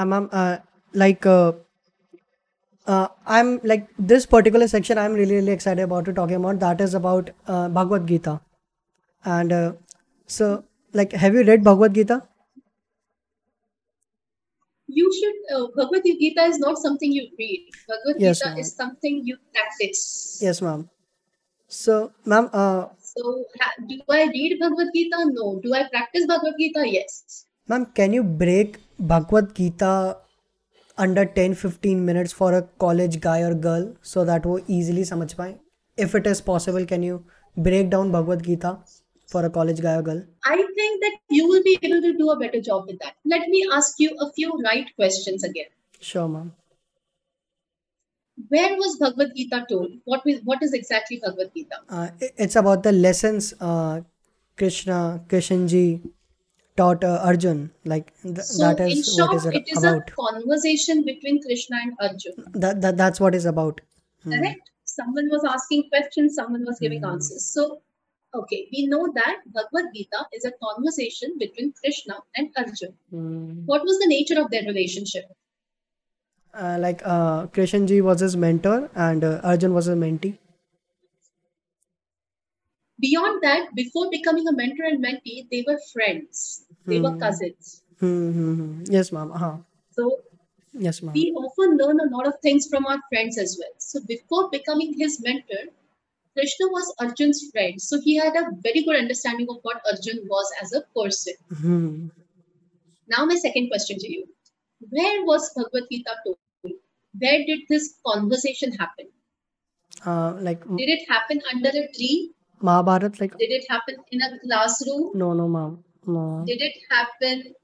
uh, ma'am, uh, like uh, uh, I'm like this particular section I'm really really excited about to talking about that is about uh, Bhagavad Gita, and uh, so like have you read Bhagavad Gita? You should. Uh, Bhagavad Gita is not something you read. Bhagavad Yes, Gita ma'am. is something you practice. Yes, ma'am. So, ma'am, uh, So, ha- do I read Bhagavad Gita? No. Do I practice Bhagavad Gita? Yes. ma'am, can you break Bhagavad Gita under 10-15 minutes for a college guy or girl so that वो easily समझ पाए? If it is possible, can you break down Bhagavad Gita for a college guy or girl? I think that you will be able to do a better job with that. Let me ask you a few right questions again. Sure, ma'am. Where was Bhagavad Gita told? What is, what is exactly Bhagavad Gita? Uh, it's about the lessons uh, Krishna, Krishnji taught uh, Arjun. Like th- So, that in is what short, is it it is about. a conversation between Krishna and Arjun. That, that that's what is about. Hmm. Correct? Someone was asking questions, someone was giving Hmm. answers. So, okay, we know that Bhagavad Gita is a conversation between Krishna and Arjun. Hmm. What was the nature of their relationship? Uh, like uh, Krishnji was his mentor and uh, Arjun was a mentee. Beyond that, before becoming a mentor and mentee, they were friends, they were Hmm. cousins. Hmm, hmm. Yes, ma'am. Uh-huh. So, Yes, ma'am. we often learn a lot of things from our friends as well. So, before becoming his mentor, Krishna was Arjun's friend. So, he had a very good understanding of what Arjun was as a person. Hmm. Now, my second question to you Where was Bhagavad Gita told? Where did this conversation happen? Uh, like Did it happen under a tree? Mahabharat, like Did it happen in a classroom? no, no, ma'am. No. Did it happen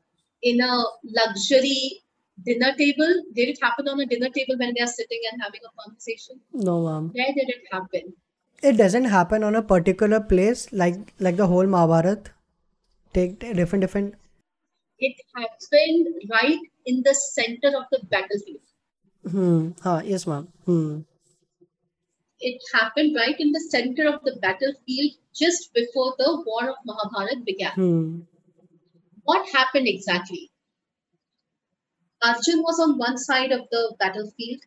in a luxury dinner table? Did it happen on a dinner table when they are sitting and having a conversation? No, ma'am. Where did it happen? It doesn't happen on a particular place like like the whole Mahabharat. Take different different. It happened right in the center of the battlefield. Hmm. Ah, yes, ma'am. Hmm. It happened right in the center of the battlefield just before the war of Mahabharat began. Hmm. What happened exactly? Arjun was on one side of the battlefield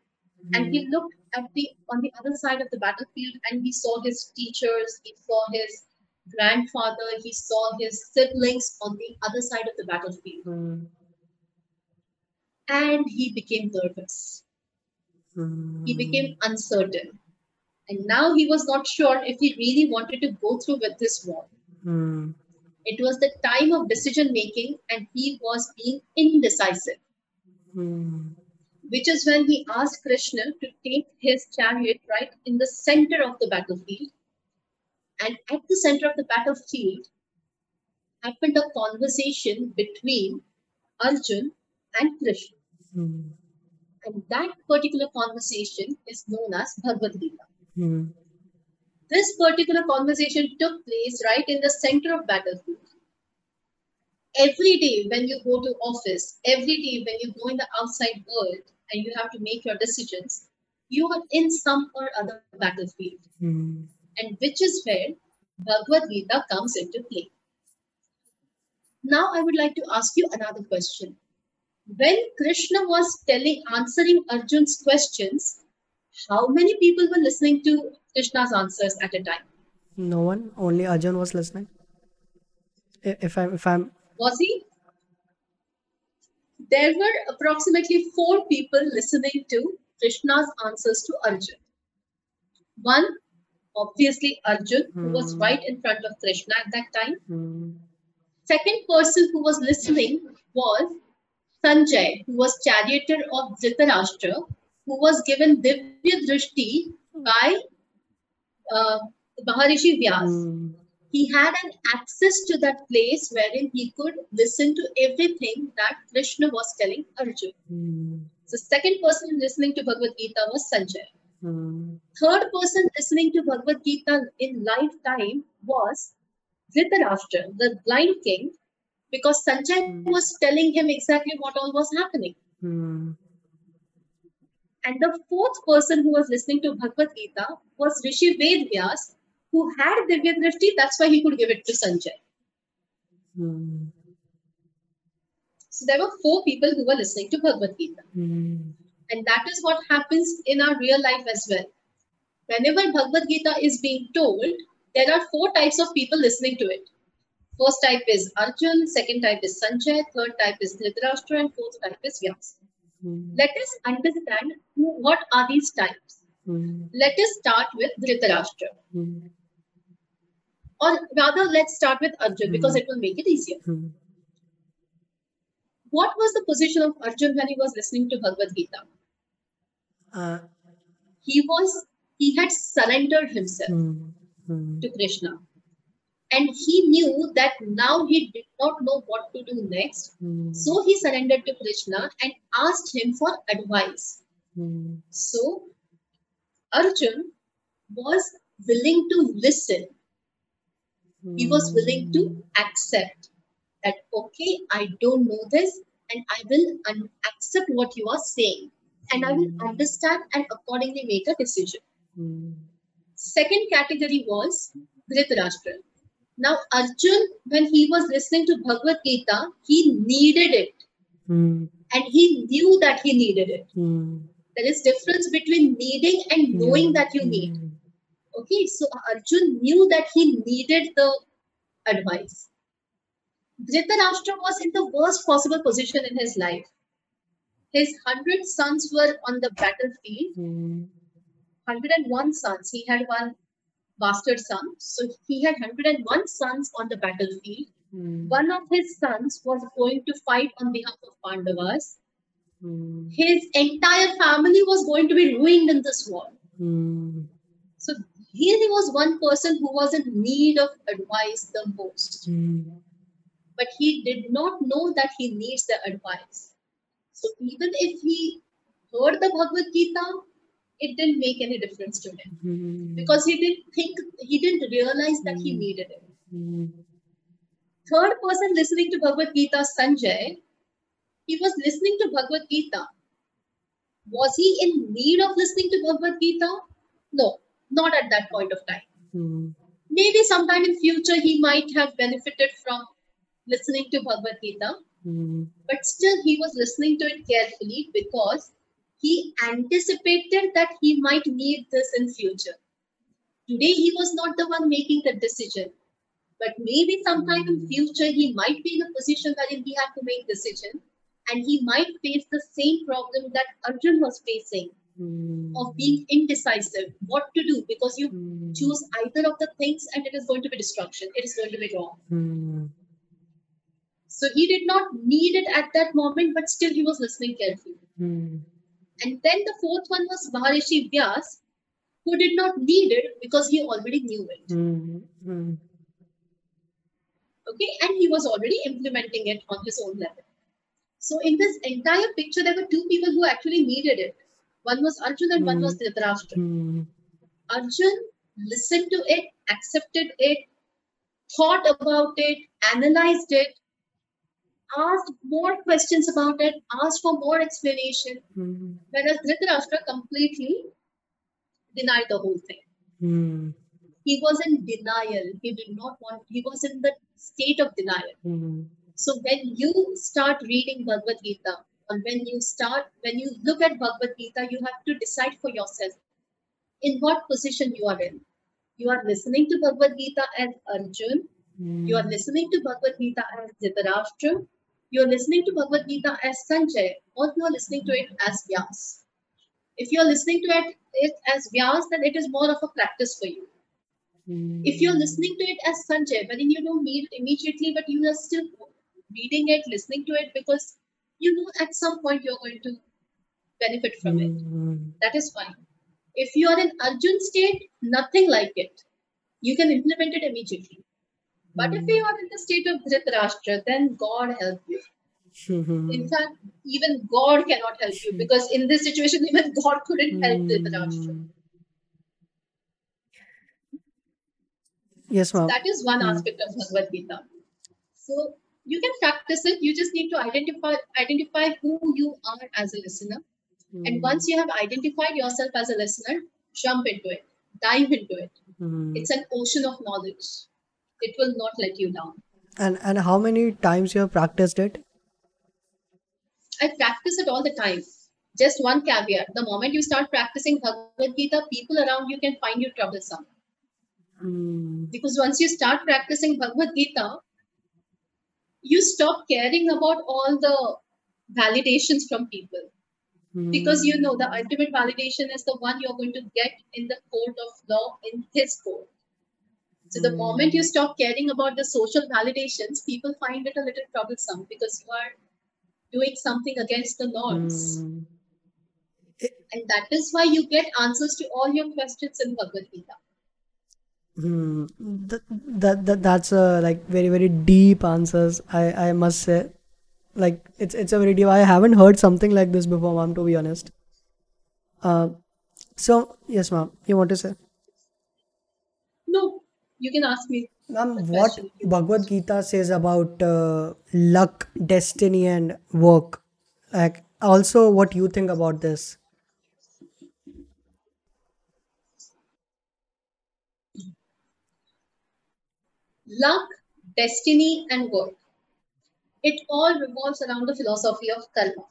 and he looked at the on the other side of the battlefield and he saw his teachers, he saw his grandfather, he saw his siblings on the other side of the battlefield Hmm. and he became nervous. Hmm. He became uncertain. And now he was not sure if he really wanted to go through with this war. It was the time of decision making and he was being indecisive. Hmm. which is when he asked Krishna to take his chariot right in the center of the battlefield. And at the center of the battlefield happened a conversation between Arjun and Krishna. Hmm. And that particular conversation is known as Bhagavad Gita. Hmm. This particular conversation took place right in the center of battlefield. Every day when you go to office, every day when you go in the outside world and you have to make your decisions, you are in some or other battlefield, Hmm. and which is where Bhagavad Gita comes into play. Now I would like to ask you another question. When Krishna was telling answering Arjun's questions, how many people were listening to Krishna's answers at a time? No one. Only Arjun was listening. If I'm if I'm Was he? There were approximately four people listening to Krishna's answers to Arjun. One, obviously, Arjun, who was Hmm. right in front of Krishna at that time. hmm. Second person who was listening was Sanjay, who was charioteer of Dhritarashtra, who was given Divya Drishti by uh, Maharishi Vyas. Hmm. he had an access to that place wherein he could listen to everything that Krishna was telling Arjun. Hmm. The second person listening to Bhagavad Gita was Sanjay. Hmm. Third person listening to Bhagavad Gita in lifetime was Dhritarashtra, the blind king, because Sanjay was telling him exactly what all was happening. Hmm. And the fourth person who was listening to Bhagavad Gita was Rishi Vedvyas, who had Divya Drishti, that's why he could give it to Sanjay. Hmm. So there were four people who were listening to Bhagavad Gita. Mm. And that is what happens in our real life as well. Whenever Bhagavad Gita is being told, there are four types of people listening to it. First type is Arjun, second type is Sanjay, third type is Dhritarashtra, and fourth type is Vyasa. Mm. Let us understand who, what are these types. Mm. Let us start with Dhritarashtra. Mm. Or rather, let's start with Arjun because it will make it easier. Mm. What was the position of Arjun when he was listening to Bhagavad Gita? Uh, He was he had surrendered himself mm. Mm. to Krishna. And he knew that now he did not know what to do next. Mm. So he surrendered to Krishna and asked him for advice. Mm. So Arjun was willing to listen. He was willing to accept that, okay, I don't know this and I will un- accept what you are saying and I will understand and accordingly make a decision. Mm. Second category was Dhritarashtra. Now, Arjun, when he was listening to Bhagavad Gita, he needed it Mm. and he knew that he needed it. Mm. There is difference between needing and knowing that you need. Mm. Okay, so Arjun knew that he needed the advice. Dhritarashtra was in the worst possible position in his life. His hundred sons were on the battlefield, Mm. 101 sons. He had one bastard son. So he had 101 sons on the battlefield. Mm. One of his sons was going to fight on behalf of Pandavas. Mm. His entire family was going to be ruined in this war. Mm. So here he was one person who was in need of advice the most. Mm. But he did not know that he needs the advice. So even if he heard the Bhagavad Gita, it didn't make any difference to him Mm. because he didn't think, he didn't realize that he needed it. Mm. third person listening to Bhagavad Gita, Sanjay, he was listening to Bhagavad Gita. Was he in need of listening to Bhagavad Gita? No, not at that point of time. Mm. Maybe sometime in future he might have benefited from listening to Bhagavad Gita, Mm. but still he was listening to it carefully because he anticipated that he might need this in future. Today he was not the one making the decision, but maybe sometime in future he might be in a position wherein he had to make decision and he might face the same problem that Arjun was facing Mm. of being indecisive, what to do because you Mm. choose either of the things and it is going to be destruction, it is going to be wrong. Mm. So he did not need it at that moment, but still he was listening carefully. And then the fourth one was Maharishi Vyas, who did not need it because he already knew it. Mm. Mm. Okay, and he was already implementing it on his own level. So in this entire picture, there were two people who actually needed it. One was Arjun and one was Dhritarashtra. Mm. Arjun listened to it, accepted it, thought about it, analyzed it, asked more questions about it, asked for more explanation, Mm. whereas Dhritarashtra completely denied the whole thing. Mm. He was in denial. He did not want, he was in the state of denial. Mm. So when you start reading Bhagavad Gita, or when you start, when you look at Bhagavad Gita, you have to decide for yourself in what position you are in. You are listening to Bhagavad Gita as Arjun, you are listening to Bhagavad Gita as Dhritarashtra, you are listening to Bhagavad Gita as Sanjay, or you are listening to it as Vyas. If you are listening to it, it as Vyas, then it is more of a practice for you. If you're listening to it as Sanjay, wherein you don't need it immediately, but you are still reading it, listening to it, because you know at some point you're going to benefit from it. That is fine. If you are in Arjun state, nothing like it. You can implement it immediately. But if you are in the state of Dhritarashtra, then God help you. Mhm. In fact, even God cannot help you because in this situation, even God couldn't help Dhritarashtra. Mm. Yes, ma'am. That is one Hmm. aspect of Bhagavad Gita. So you can practice it. You just need to identify identify who you are as a listener. And Mm. once you have identified yourself as a listener, jump into it, dive into it. Mm. It's an ocean of knowledge. It will not let you down. And and how many times you have practiced it? I practice it all the time. Just one caveat: the moment you start practicing Bhagavad Gita, people around you can find you troublesome. Mm. Because once you start practicing Bhagavad Gita, you stop caring about all the validations from people because you know the ultimate validation is the one you're going to get in the court of law in his court so the moment you stop caring about the social validations people find it a little troublesome because you are doing something against the norms Mm. and that is why you get answers to all your questions in bhagavad gita Hmm. That, that that that's a like very very deep answers. I I must say, like it's it's a very deep. I haven't heard something like this before, ma'am. To be honest. Uh, so yes, ma'am. You want to say, you can ask me ma'am, what question Bhagavad Gita says about uh, luck, destiny, and work? Like also, what you think about this? luck destiny and work it all revolves around the philosophy of karma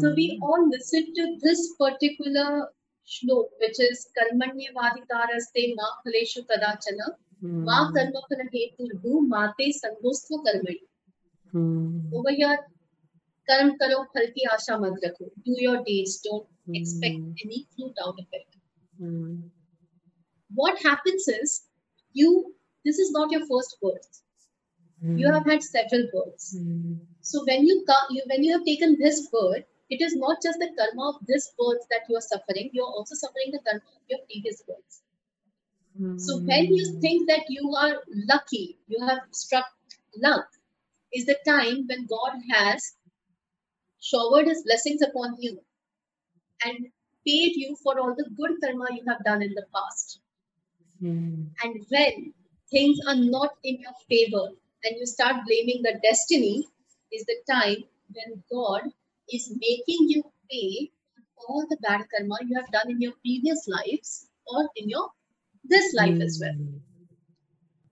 So we all listen to this particular shlok, which is Karmanyavaditaraste ma phaleshu kadachana ma Hmm. karma phala heturbu mate sangostva karmani. Hmm. Over here, karm karo phal ki asha mat rakho. Do your deeds, don't Hmm. expect any fruit out of it. Hmm. What happens is, you, this is not your first birth. You Hmm. have had several births. Hmm. So when you come, you, when you have taken this birth, it is not just the karma of this birth that you are suffering. You are also suffering the karma of your previous births. So when you Hmm. think that you are lucky, you have struck luck, is the time when God has showered His blessings upon you and paid you for all the good karma you have done in the past. Hmm. And when things are not in your favor and you start blaming the destiny, is the time when God is making you pay for all the bad karma you have done in your previous lives or in your this life as well. Hmm.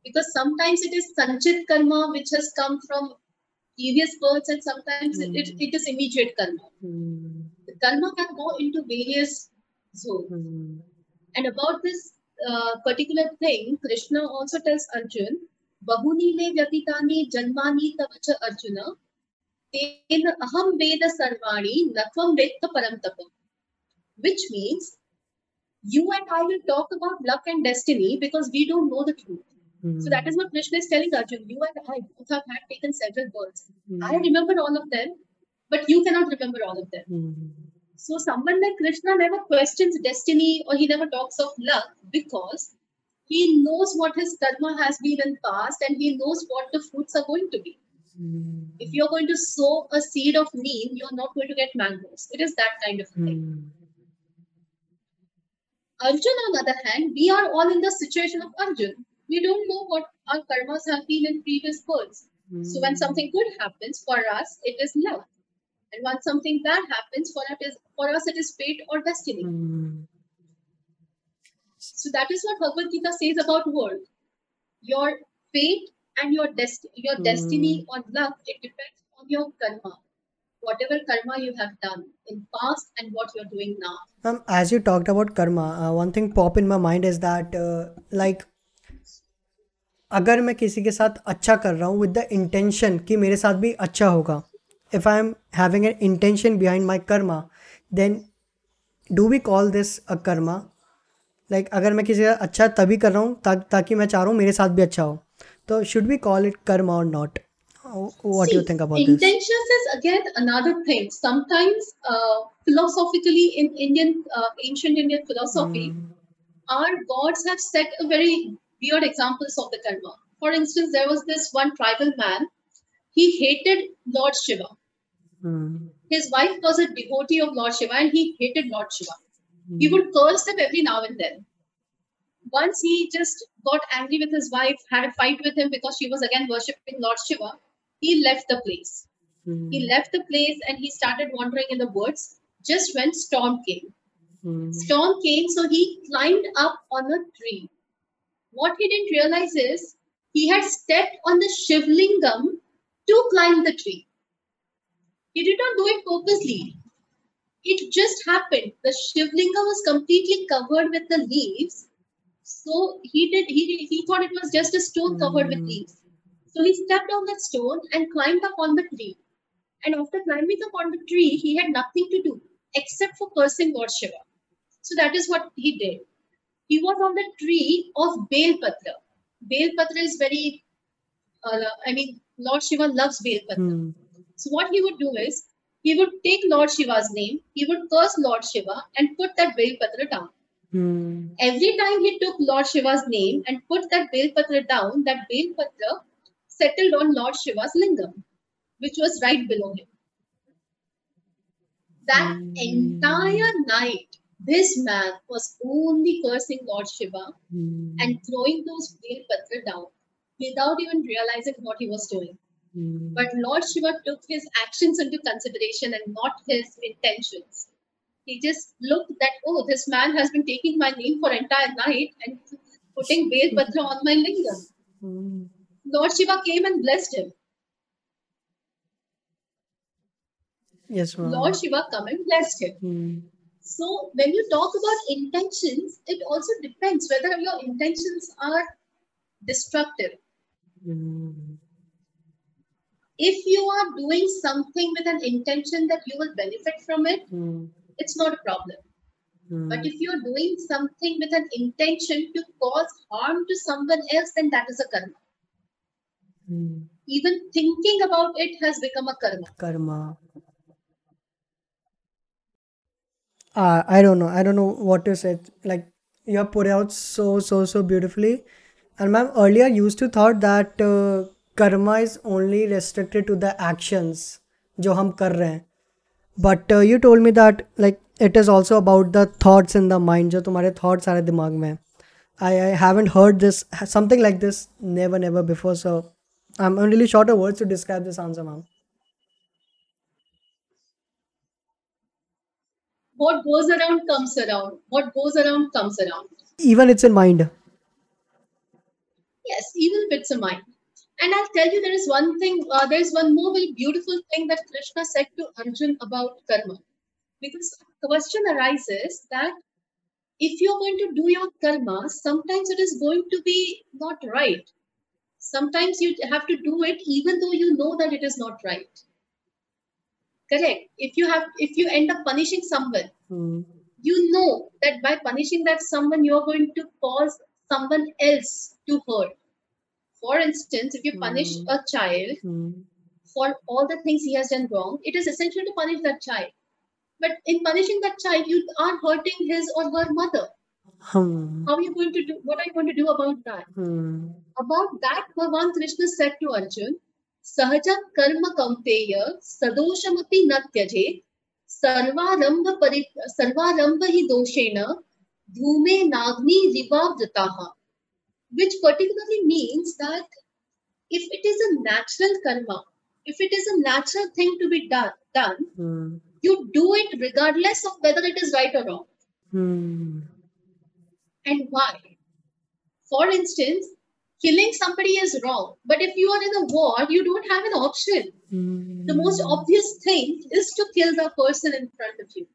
Because sometimes it is sanchit karma which has come from previous births, and sometimes it, it, it is immediate karma. Hmm. The karma can go into various zones. Hmm. And about this uh, particular thing, Krishna also tells Arjun, Bahuni me vyatitani janmani tavacha Arjuna, ten aham veda sarvani natvam vedta param tapa. Which means, you and I will talk about luck and destiny because we don't know the truth. So that is what Krishna is telling Arjun. You and I both have had taken several births. I remember all of them, but you cannot remember all of them. Hmm. So someone like Krishna never questions destiny or he never talks of luck because he knows what his karma has been in past and he knows what the fruits are going to be. Hmm. If you're going to sow a seed of neem, you're not going to get mangoes. It is that kind of a thing. Hmm. Arjun, on the other hand, we are all in the situation of Arjun. We don't know what our karmas have been in previous births. So when something good happens for us, it is luck. And when something bad happens for us, is for us it is fate or destiny. Hmm. So that is what Bhagavad Gita says about work. Your fate and your dest- your mm. destiny or luck, it depends on your karma. Whatever karma you have done in past and what you're doing now. Um, as you talked about karma, uh, one thing pop in my mind is that uh, like अगर मैं किसी के साथ अच्छा कर रहा हूँ with the intention कि मेरे साथ भी अच्छा होगा if I am having an intention behind my karma then do we call this a karma like अगर मैं किसी का अच्छा तभी कर रहा हूँ ता, ताकि मैं चाह रहा हूँ मेरे साथ भी अच्छा हो So should we call it karma or not? What See, do you think about intentions this? Intentions is again another thing. Sometimes uh, philosophically in Indian uh, ancient Indian philosophy, mm. our gods have set a very weird examples of the karma. For instance, there was this one tribal man. He hated Lord Shiva. Mm. His wife was a devotee of Lord Shiva, and he hated Lord Shiva. Mm. He hmm. would curse them every now and then. Once he just got angry with his wife, had a fight with him because she was again worshipping Lord Shiva. He left the place. Hmm. He left the place and he started wandering in the woods just when storm came. Hmm. Storm came, so he climbed up on a tree. What he didn't realize is he had stepped on the Shivlingam to climb the tree. He did not do it purposely. It just happened. The Shivlinga was completely covered with the leaves. So he did he he thought it was just a stone covered with Hmm. leaves. So he stepped on that stone and climbed up on the tree. And after climbing up on the tree, he had nothing to do except for cursing Lord Shiva. So that is what he did. He was on the tree of Belpatra. Belpatra is very, uh, I mean, Lord Shiva loves Belpatra. Hmm. So what he would do is, he would take Lord Shiva's name, he would curse Lord Shiva and put that Belpatra down. Hmm. Every time he took Lord Shiva's name and put that Belpatra down, that Belpatra settled on Lord Shiva's lingam, which was right below him. That Hmm. entire night, this man was only cursing Lord Shiva Hmm. and throwing those Belpatra down without even realizing what he was doing. Hmm. But Lord Shiva took his actions into consideration and not his intentions. He just looked that, oh, this man has been taking my name for entire night and putting Belpatra on my lingam. Hmm. Lord Shiva came and blessed him. Yes, ma'am. Lord Shiva come and blessed him. Hmm. So when you talk about intentions, it also depends whether your intentions are destructive. Hmm. If you are doing something with an intention that you will benefit from it, Hmm it's not a problem. Mm. But hmm. if you're doing something with an intention to cause harm to someone else, then that is a karma. Mm. Even thinking about it has become a karma. Karma. Uh, I don't know. I don't know what to say. Like you have put out so so so beautifully. And ma'am, earlier used to thought that uh, karma is only restricted to the actions जो हम कर रहे हैं But uh, you told me that like it is also about the thoughts in the mind जो तुम्हारे thoughts सारे दिमाग में हैं. I, I haven't heard this something like this never never before so I'm really short of words to describe this answer ma'am. What goes around comes around. What goes around comes around. Even it's in mind. Yes, even if it's a mind. and I'll tell you, there is one thing, uh, there is one more very beautiful thing that Krishna said to Arjun about karma. Because the question arises that if you're going to do your karma, sometimes it is going to be not right. Sometimes you have to do it even though you know that it is not right. Correct. If you have, if you end up punishing someone, Hmm. you know that by punishing that someone, you're going to cause someone else to hurt. For instance, if you punish Hmm. a child Hmm. for all the things he has done wrong, it is essential to punish that child. But in punishing that child, you are hurting his or her mother. Hmm. How are you going to do? What are you going to do about that? Hmm. About that, Bhagavan Krishna said to Arjun, Sahaja karma kaunteya sadoshamati na tyaje sarvarambha pari sarvarambha hi doshena dhume nagni rivavdataha which particularly means that if it is a natural karma, if it is a natural thing to be done, done, Hmm. you do it regardless of whether it is right or wrong. Hmm. And why? For instance, killing somebody is wrong, but if you are in a war, you don't have an option. Hmm. The most obvious thing is to kill the person in front of you.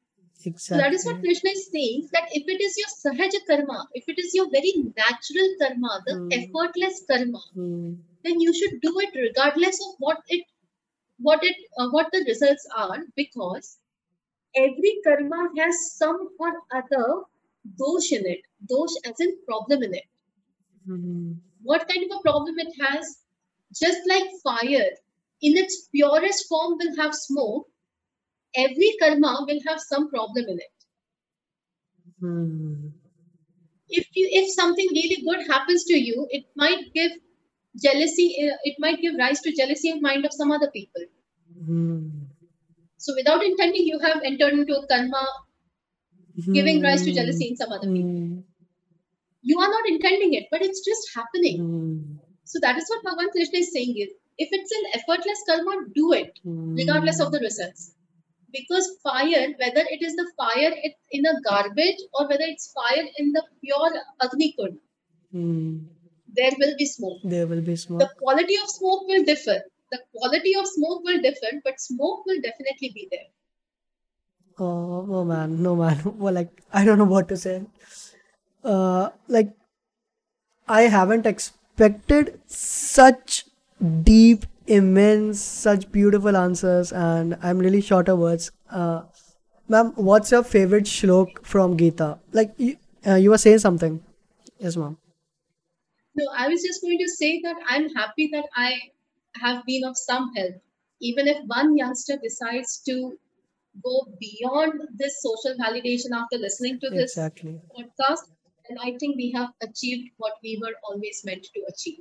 So that is what Krishna is saying that if it is your sahaja karma, if it is your very natural karma, the Hmm. effortless karma, Hmm. then you should do it regardless of what it what it uh, what the results are because every karma has some or other dosh in it dosh as in problem in it Hmm. what kind of a problem it has just like fire in its purest form will have smoke every karma will have some problem in it Hmm. if you if something really good happens to you it might give jealousy uh, it might give rise to jealousy in mind of some other people Hmm. so without intending you have entered into a karma giving rise to jealousy in some other people Hmm. you are not intending it but it's just happening Hmm. so that is what bhagavan krishna is saying is if it's an effortless karma do it regardless of the results because fire whether it is the fire in a garbage or whether it's fire in the pure agni kund Hmm. there will be smoke There will be smoke. the quality of smoke will differ The quality of smoke will differ, but smoke will definitely be there. Oh, oh man, no man. Well, like I don't know what to say. Uh, like I haven't expected such deep, immense, such beautiful answers, and I'm really short of words. Uh, ma'am, what's your favorite shlok from Gita? Like you, uh, you were saying something. Yes, ma'am. No, I was just going to say that I'm happy that I have been of some help. Even if one youngster decides to go beyond this social validation after listening to this Exactly. podcast, and I think we have achieved what we were always meant to achieve.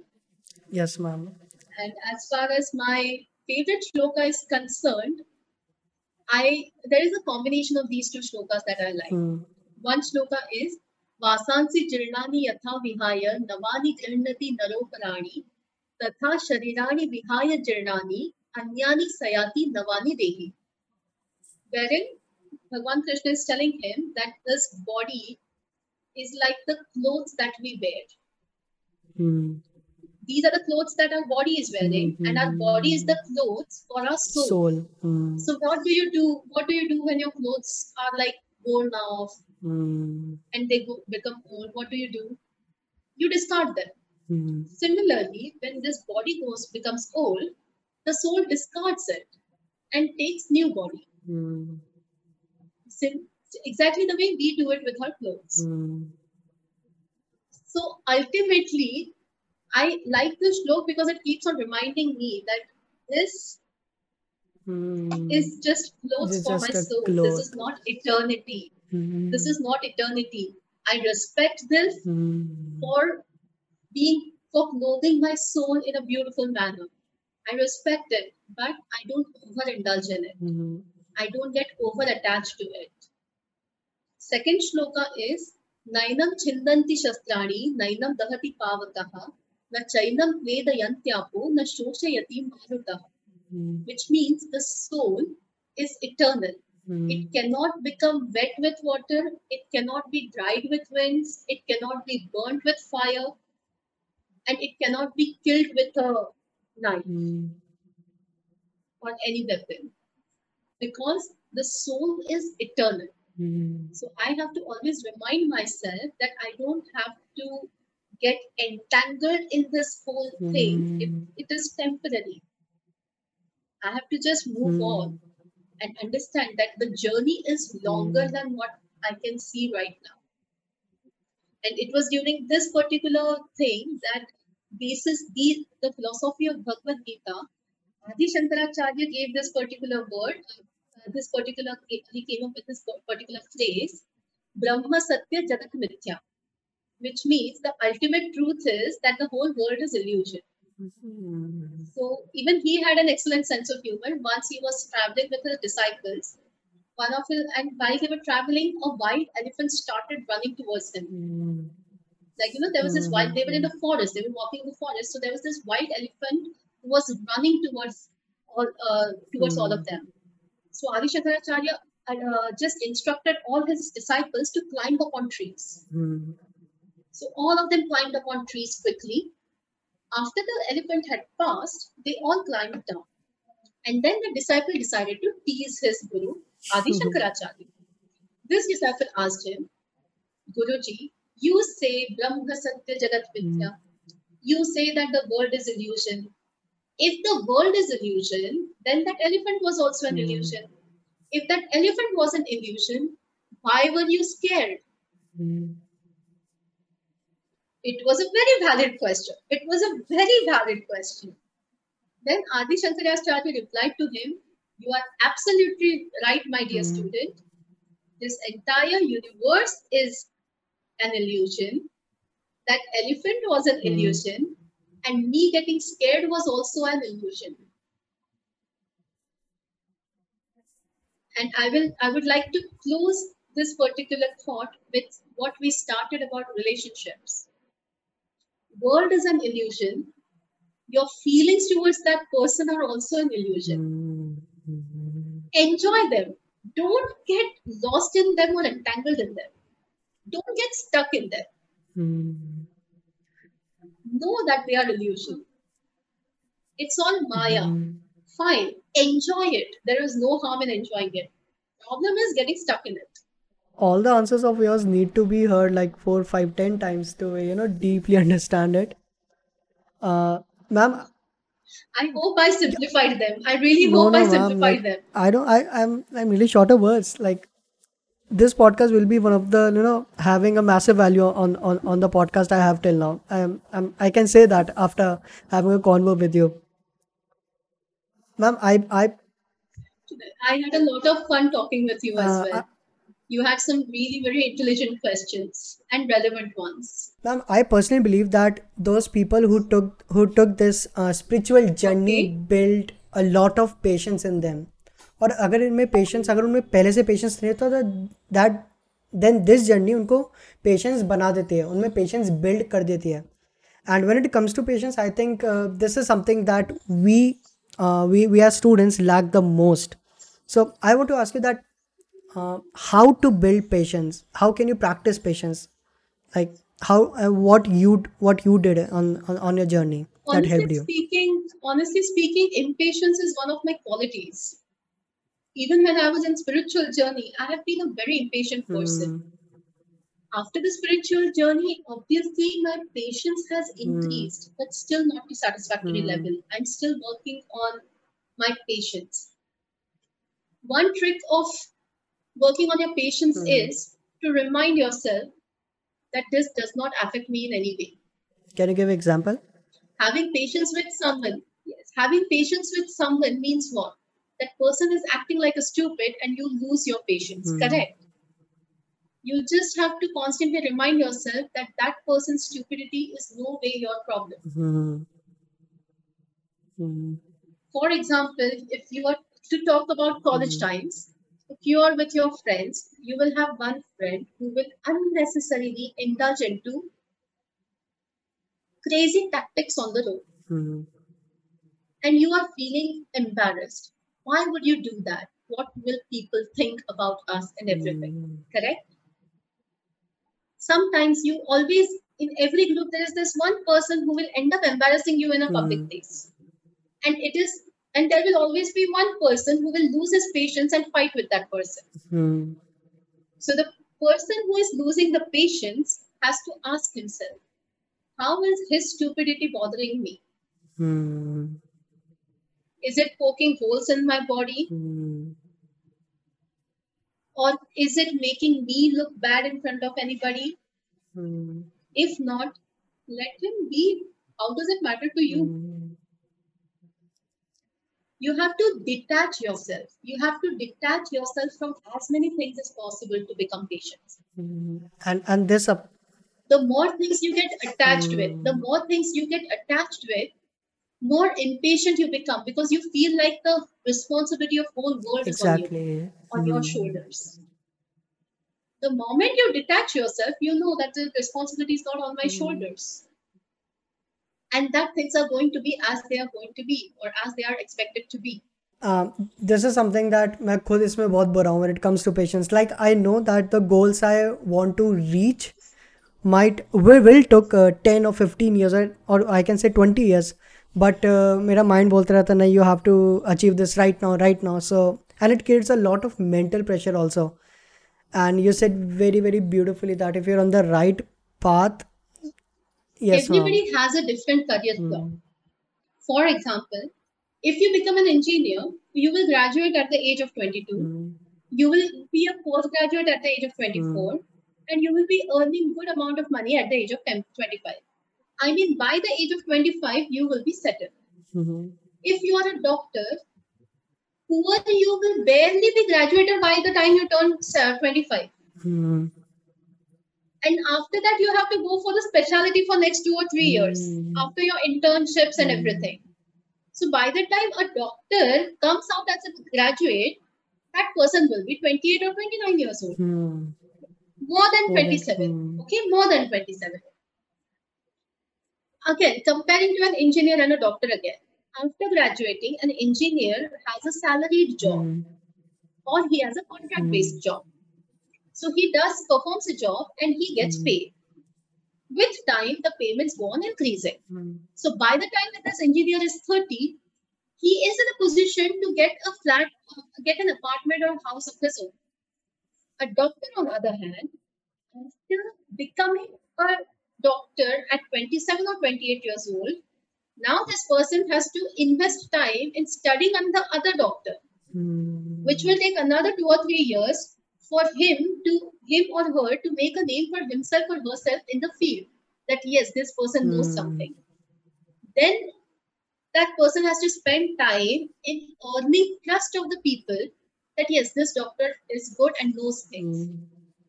Yes, ma'am. And as far as my favorite shloka is concerned, I there is a combination of these two shlokas that I like. Mm. One shloka is Vasansi Jirnani Yatha Vihaya Navani Jirnati Naroparani Tatha Sharirani Vihaya Jirnani Anyani Sayati Navani Dehi. Wherein Bhagwan Krishna is telling him that this body is like the clothes that we wear. Mm. These are the clothes that our body is wearing, and our body is the clothes for our soul. Soul. Hmm. So what do you do? What do you do when your clothes are like worn off Hmm. and they go, become old? What do you do? You discard them. Hmm. Similarly, when this body goes becomes old, the soul discards it and takes new body. Hmm. Sim- exactly the way we do it with our clothes. Hmm. So ultimately, I like this shlok because it keeps on reminding me that this Hmm. is just clothes for just my soul. cloth. This is not eternity. Hmm. This is not eternity. I respect this Hmm. for being for clothing my soul in a beautiful manner. I respect it, but I don't overindulge in it. Hmm. I don't get over attached to it. Second shloka is Nainam chindanti shastrani, Nainam dahati pavataha, na chainam vedayantyapo, na shoshayati marutaha. Hmm. Which means the soul is eternal. Hmm. It cannot become wet with water, it cannot be dried with winds, it cannot be burnt with fire, and it cannot be killed with a knife Hmm. or any weapon. Because the soul is eternal. Hmm. So I have to always remind myself that I don't have to get entangled in this whole thing. It, Mm. it is temporary. I have to just move Hmm. on and understand that the journey is longer Hmm. than what I can see right now. And it was during this particular thing that basis the, the philosophy of Bhagavad Gita, Adi Shankaracharya gave this particular word, uh, this particular, he came up with this particular phrase, Brahma Satya Jagat Mithya, which means the ultimate truth is that the whole world is illusion. Hmm. So even he had an excellent sense of humor. Once he was traveling with his disciples, one of his, and while they were traveling, a white elephant started running towards him. Hmm. Like you know, there was this white. They were in the forest. They were walking in the forest. So there was this white elephant who was running towards all uh, towards all of them. So Adi Shankaracharya uh, just instructed all his disciples to climb upon trees. Hmm. So all of them climbed upon trees quickly. After the elephant had passed, they all climbed down. And then the disciple decided to tease his guru, Adi mhm. Shankaracharya. This disciple asked him, Guruji, you say Brahma Satya Jagat Mithya. Hmm. You say that the world is illusion. If the world is illusion, then that elephant was also an Hmm. illusion. If that elephant was an illusion, why were you scared? Hmm. It was a very valid question. It was a very valid question. Then Adi Shankaracharya replied to him, You are absolutely right, my dear Hmm. student. This entire universe is an illusion. That elephant was an Hmm. illusion. And me getting scared was also an illusion. And I will I would like to close this particular thought with what we started about relationships. World is an illusion. Your feelings towards that person are also an illusion. Hmm. Hmm. Enjoy them. Don't get lost in them or entangled in them. Don't get stuck in them. Hmm. Know that they are illusion. It's all Maya. Mhm. Fine, enjoy it. There is no harm in enjoying it. Problem is getting stuck in it. All the answers of yours need to be heard like four, five, ten times to you know deeply understand it. Uh, ma'am, I hope I simplified them. I really no, hope no, I simplified Like them. I don't. I I'm I'm really short of words. Like this podcast will be one of the you know having a massive value on on on the podcast I have till now. I'm I'm I can say that after having a convo with you, ma'am. I I I had a lot of fun talking with you as uh, well You had some really very intelligent questions and relevant ones. Ma'am, I personally believe that those people who took who took this uh, spiritual journey Okay. built a lot of patience in them. और अगर इनमें patience अगर उनमें पहले से patience नहीं था तो दैट देन दिस जर्नी उनको पेशेंस बना देती है उनमें पेशेंस बिल्ड कर देती है and when it comes to patience I think this is something that we we we as students lack the most so i want to ask you that uh, how to build patience how can you practice patience like how uh, what you what you did on, on on your journey that Honestly helped you speaking, honestly speaking, impatience is one of my qualities. Even when I was in spiritual journey, I have been a very impatient person. Hmm. After the spiritual journey, obviously my patience has Hmm. increased, but still not to satisfactory Hmm. level. I'm still working on my patience. One trick of working on your patience Hmm. is to remind yourself that this does not affect me in any way. can you give an example Having patience with someone, yes, having patience with someone means what? That person is acting like a stupid and you lose your patience, Hmm. correct? You just have to constantly remind yourself that that person's stupidity is no way your problem. Hmm. For example, if you are to talk about college Hmm. times, you are with your friends, you will have one friend who will unnecessarily indulge into crazy tactics on the road. Hmm. and you are feeling embarrassed. Why would you do that? What will people think about us and everything? Hmm. Correct? Sometimes you always, in every group, there is this one person who will end up embarrassing you in a public Hmm. place. And it is, and there will always be one person who will lose his patience and fight with that person. Hmm. So the person who is losing the patience has to ask himself, how is his stupidity bothering me? Hmm. Is it poking holes in my body? Hmm. or is it making me look bad in front of anybody? Hmm. If not, let him be. How does it matter to you? You have to detach yourself. You have to detach yourself from as many things as possible to become patient. Hmm. and and this up The more things you get attached with, the more things you get attached with, more impatient you become because you feel like the responsibility of whole world is on you, exactly on your Hmm. shoulders. The moment you detach yourself, you know that the responsibility is not on my Hmm. shoulders And that things are going to be as they are going to be or as they are expected to be. um, this is something that मैं खुद इसमें बहुत बुरा हूँ when it comes to patience like I know that the goals I want to reach might will, will took uh, 10 or 15 years or, or I can say 20 years but uh, मेरा mind बोलता रहता नहीं you have to achieve this right now right now so and it creates a lot of mental pressure also and you said very very beautifully that if you're on the right path yes ma'am Everybody has a different career path. Hmm. For example, if you become an engineer, you will graduate at the age of 22. Hmm. You will be a postgraduate at the age of 24. And you will be earning good amount of money at the age of 10, 25. I mean, by the age of 25, you will be settled. Hmm. If you are a doctor, poor you will barely be graduated by the time you turn uh, 25. Hmm. And after that, you have to go for the specialty for next two or three years Hmm. after your internships and Hmm. everything. So by the time a doctor comes out as a graduate, that person will be 28 or 29 years old. Hmm. More than 27. hmm. Okay, more than 27. Again, comparing to an engineer and a doctor again. After graduating, an engineer has a salaried job Hmm. or he has a contract based job. So he does performs a job and he gets Hmm. paid. with time, the payments go on increasing. Hmm. So by the time that this engineer is 30, he is in a position to get a flat, get an apartment or a house of his own. A doctor, on the other hand, after becoming a doctor at 27 or 28 years old, now this person has to invest time in studying under other doctor, Hmm. which will take another two or three years for him to him or her to make a name for himself or herself in the field. That yes, this person knows Hmm. something. Then that person has to spend time in earning trust of the people that yes, this doctor is good and knows things. Hmm.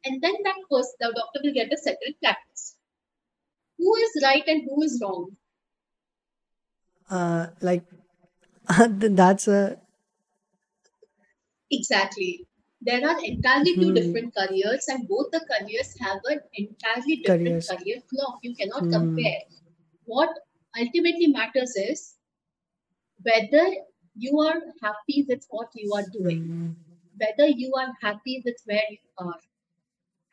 And then that person, the doctor will get a settled practice. Who is right and who is wrong? Uh, like that's a Exactly. There are entirely two Hmm. different careers, and both the careers have an entirely different Careers. career clock. You cannot Hmm. compare. What ultimately matters is whether you are happy with what you are doing, Hmm. whether you are happy with where you are.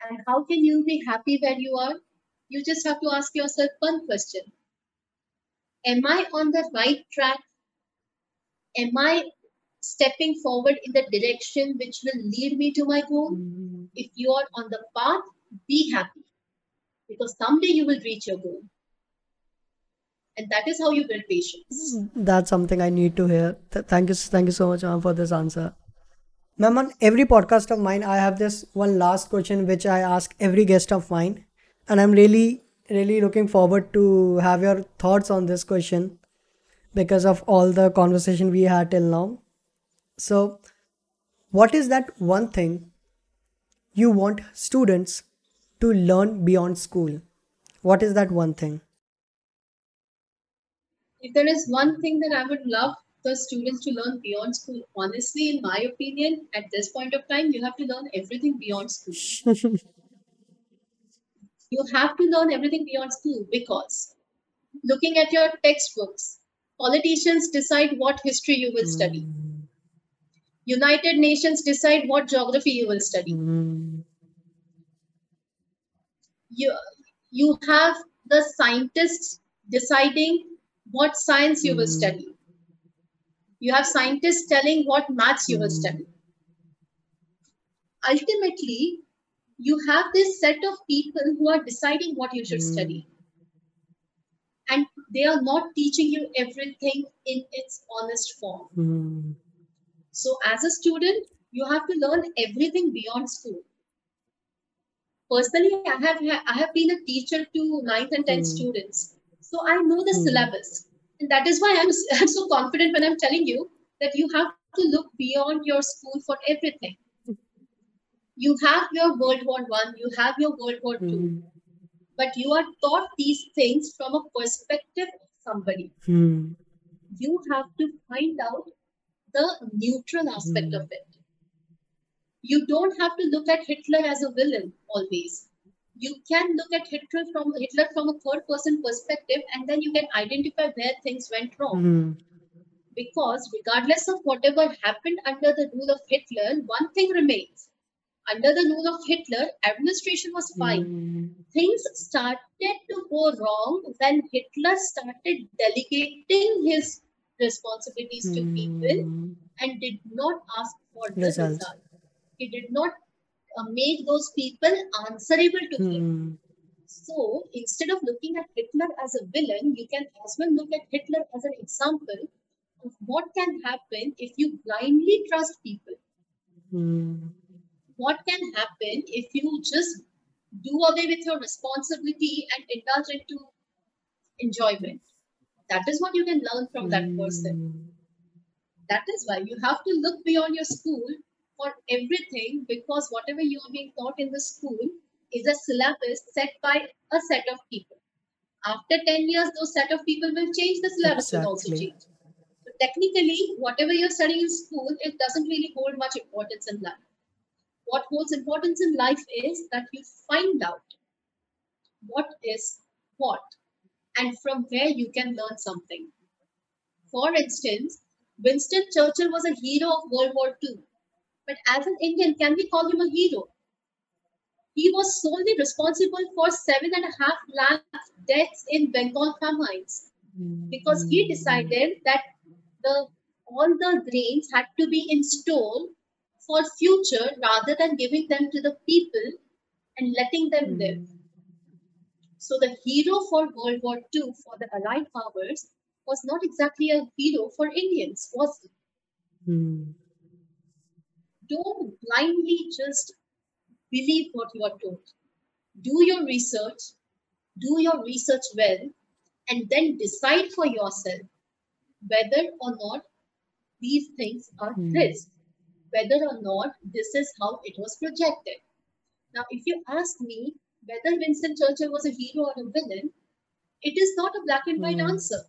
And how can you be happy where you are? You just have to ask yourself one question Am I on the right track? Am I stepping forward in the direction which will lead me to my goal? Hmm. If you are on the path, be happy because someday you will reach your goal. And that is how you build patience. That's something I need to hear. Th- thank you, thank you so much, ma'am, for this answer. Ma'am, on every podcast of mine, I have this one last question which I ask every guest of mine, and I'm really, really looking forward to have your thoughts on this question because of all the conversation we had till now. So, what is that one thing you want students to learn beyond school? What is that one thing? If there is one thing that I would love the students to learn beyond school, honestly, in my opinion, at this point of time, you have to learn everything beyond school. You have to learn everything beyond school because looking at your textbooks, politicians decide what history you will study. Hmm. United Nations decide what geography you will study. Hmm. You, you have the scientists deciding what science you will Hmm. study. You have scientists telling what maths you will Hmm. study. Ultimately, you have this set of people who are deciding what you should Hmm. study. And they are not teaching you everything in its honest form. Hmm. So, as a student, you have to learn everything beyond school. Personally, I have I have been a teacher to ninth and tenth Hmm. students, so I know the Hmm. syllabus, and that is why I'm I'm so confident when I'm telling you that you have to look beyond your school for everything. You have your World War One, you have your World War Two, Hmm. but you are taught these things from a perspective of somebody. Hmm. You have to find out the neutral aspect Hmm. of it. You don't have to look at Hitler as a villain always. You can look at Hitler from Hitler from a third person perspective, and then you can identify where things went wrong. Hmm. Because regardless of whatever happened under the rule of Hitler, one thing remains. Under the rule of Hitler, administration was fine. Hmm. Things started to go wrong when Hitler started delegating his responsibilities to people Hmm. and did not ask for the Results. result. He did not uh, make those people answerable to him. Hmm. So instead of looking at Hitler as a villain, you can as well look at Hitler as an example of what can happen if you blindly trust people. Hmm. What can happen if you just do away with your responsibility and indulge into enjoyment? That is what you can learn from that person. Hmm. That is why you have to look beyond your school for everything because whatever you are being taught in the school is a syllabus set by a set of people. After 10 years, those set of people will change, the syllabus will also change. So technically, whatever you're studying in school, it doesn't really hold much importance in life. What holds importance in life is that you find out what is what and from where you can learn something. For instance, Winston Churchill was a hero of World War II. But as an Indian, can we call him a hero? he was solely responsible for seven and a half lakh deaths in Bengal famines because he decided that the all the grains had to be installed for future rather than giving them to the people and letting them live. So the hero for World War II for the Allied powers was not exactly a hero for Indians, was he? Hmm. Don't blindly just believe what you are told. Do your research, do your research well, and then decide for yourself whether or not these things are Hmm. this, whether or not this is how it was projected. Now, if you ask me whether Winston Churchill was a hero or a villain, it is not a black and white Hmm. answer.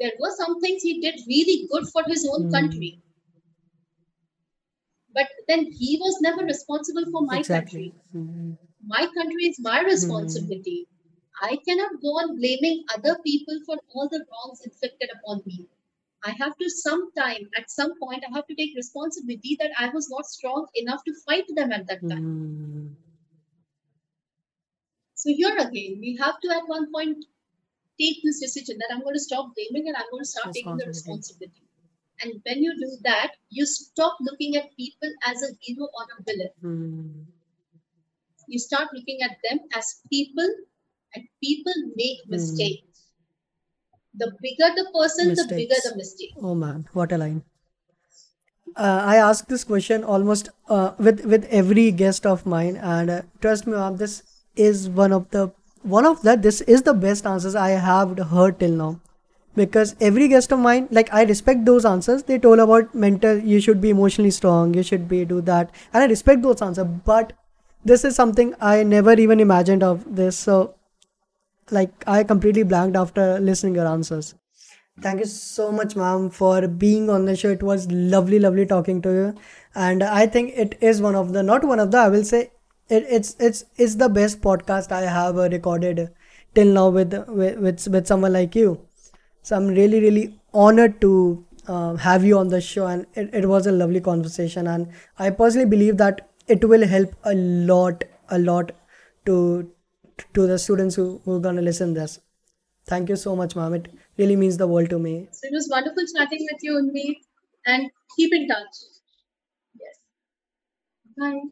There were some things he did really good for his own Hmm. country. But then he was never responsible for my Exactly. country. Hmm. My country is my responsibility. I cannot go on blaming other people for all the wrongs inflicted upon me. I have to sometime, at some point, I have to take responsibility that I was not strong enough to fight them at that time. So here again, we have to at one point take this decision that I'm going to stop blaming and I'm going to start taking the Responsibility. And when you do that, you stop looking at people as a hero or a villain. Hmm. You start looking at them as people, and people make Hmm. mistakes. The bigger the person, the bigger the mistake. Oh man, what a line. Uh, I ask this question almost uh, with with every guest of mine, and uh, trust me, ma'am, this is one of the one of the this is the best answers I have heard till now. Because every guest of mine, like I respect those answers. They told about mental, you should be emotionally strong, you should be do that, and I respect those answers. But this is something I never even imagined of this. So, like I completely blanked after listening your answers. Thank you so much, ma'am, for being on the show. It was lovely, lovely talking to you, and I think it is one of the not one of the I will say it, it's it's it's the best podcast I have recorded till now with with with, someone like you. So I'm really really honored to uh, have you on the show, and it, it was a lovely conversation. And I personally believe that it will help a lot, a lot to to the students who who are gonna listen this. Thank you so much, ma'am. It really means the world to me. So it was wonderful chatting with you, Unmeet, and keep in touch. Yes. Bye.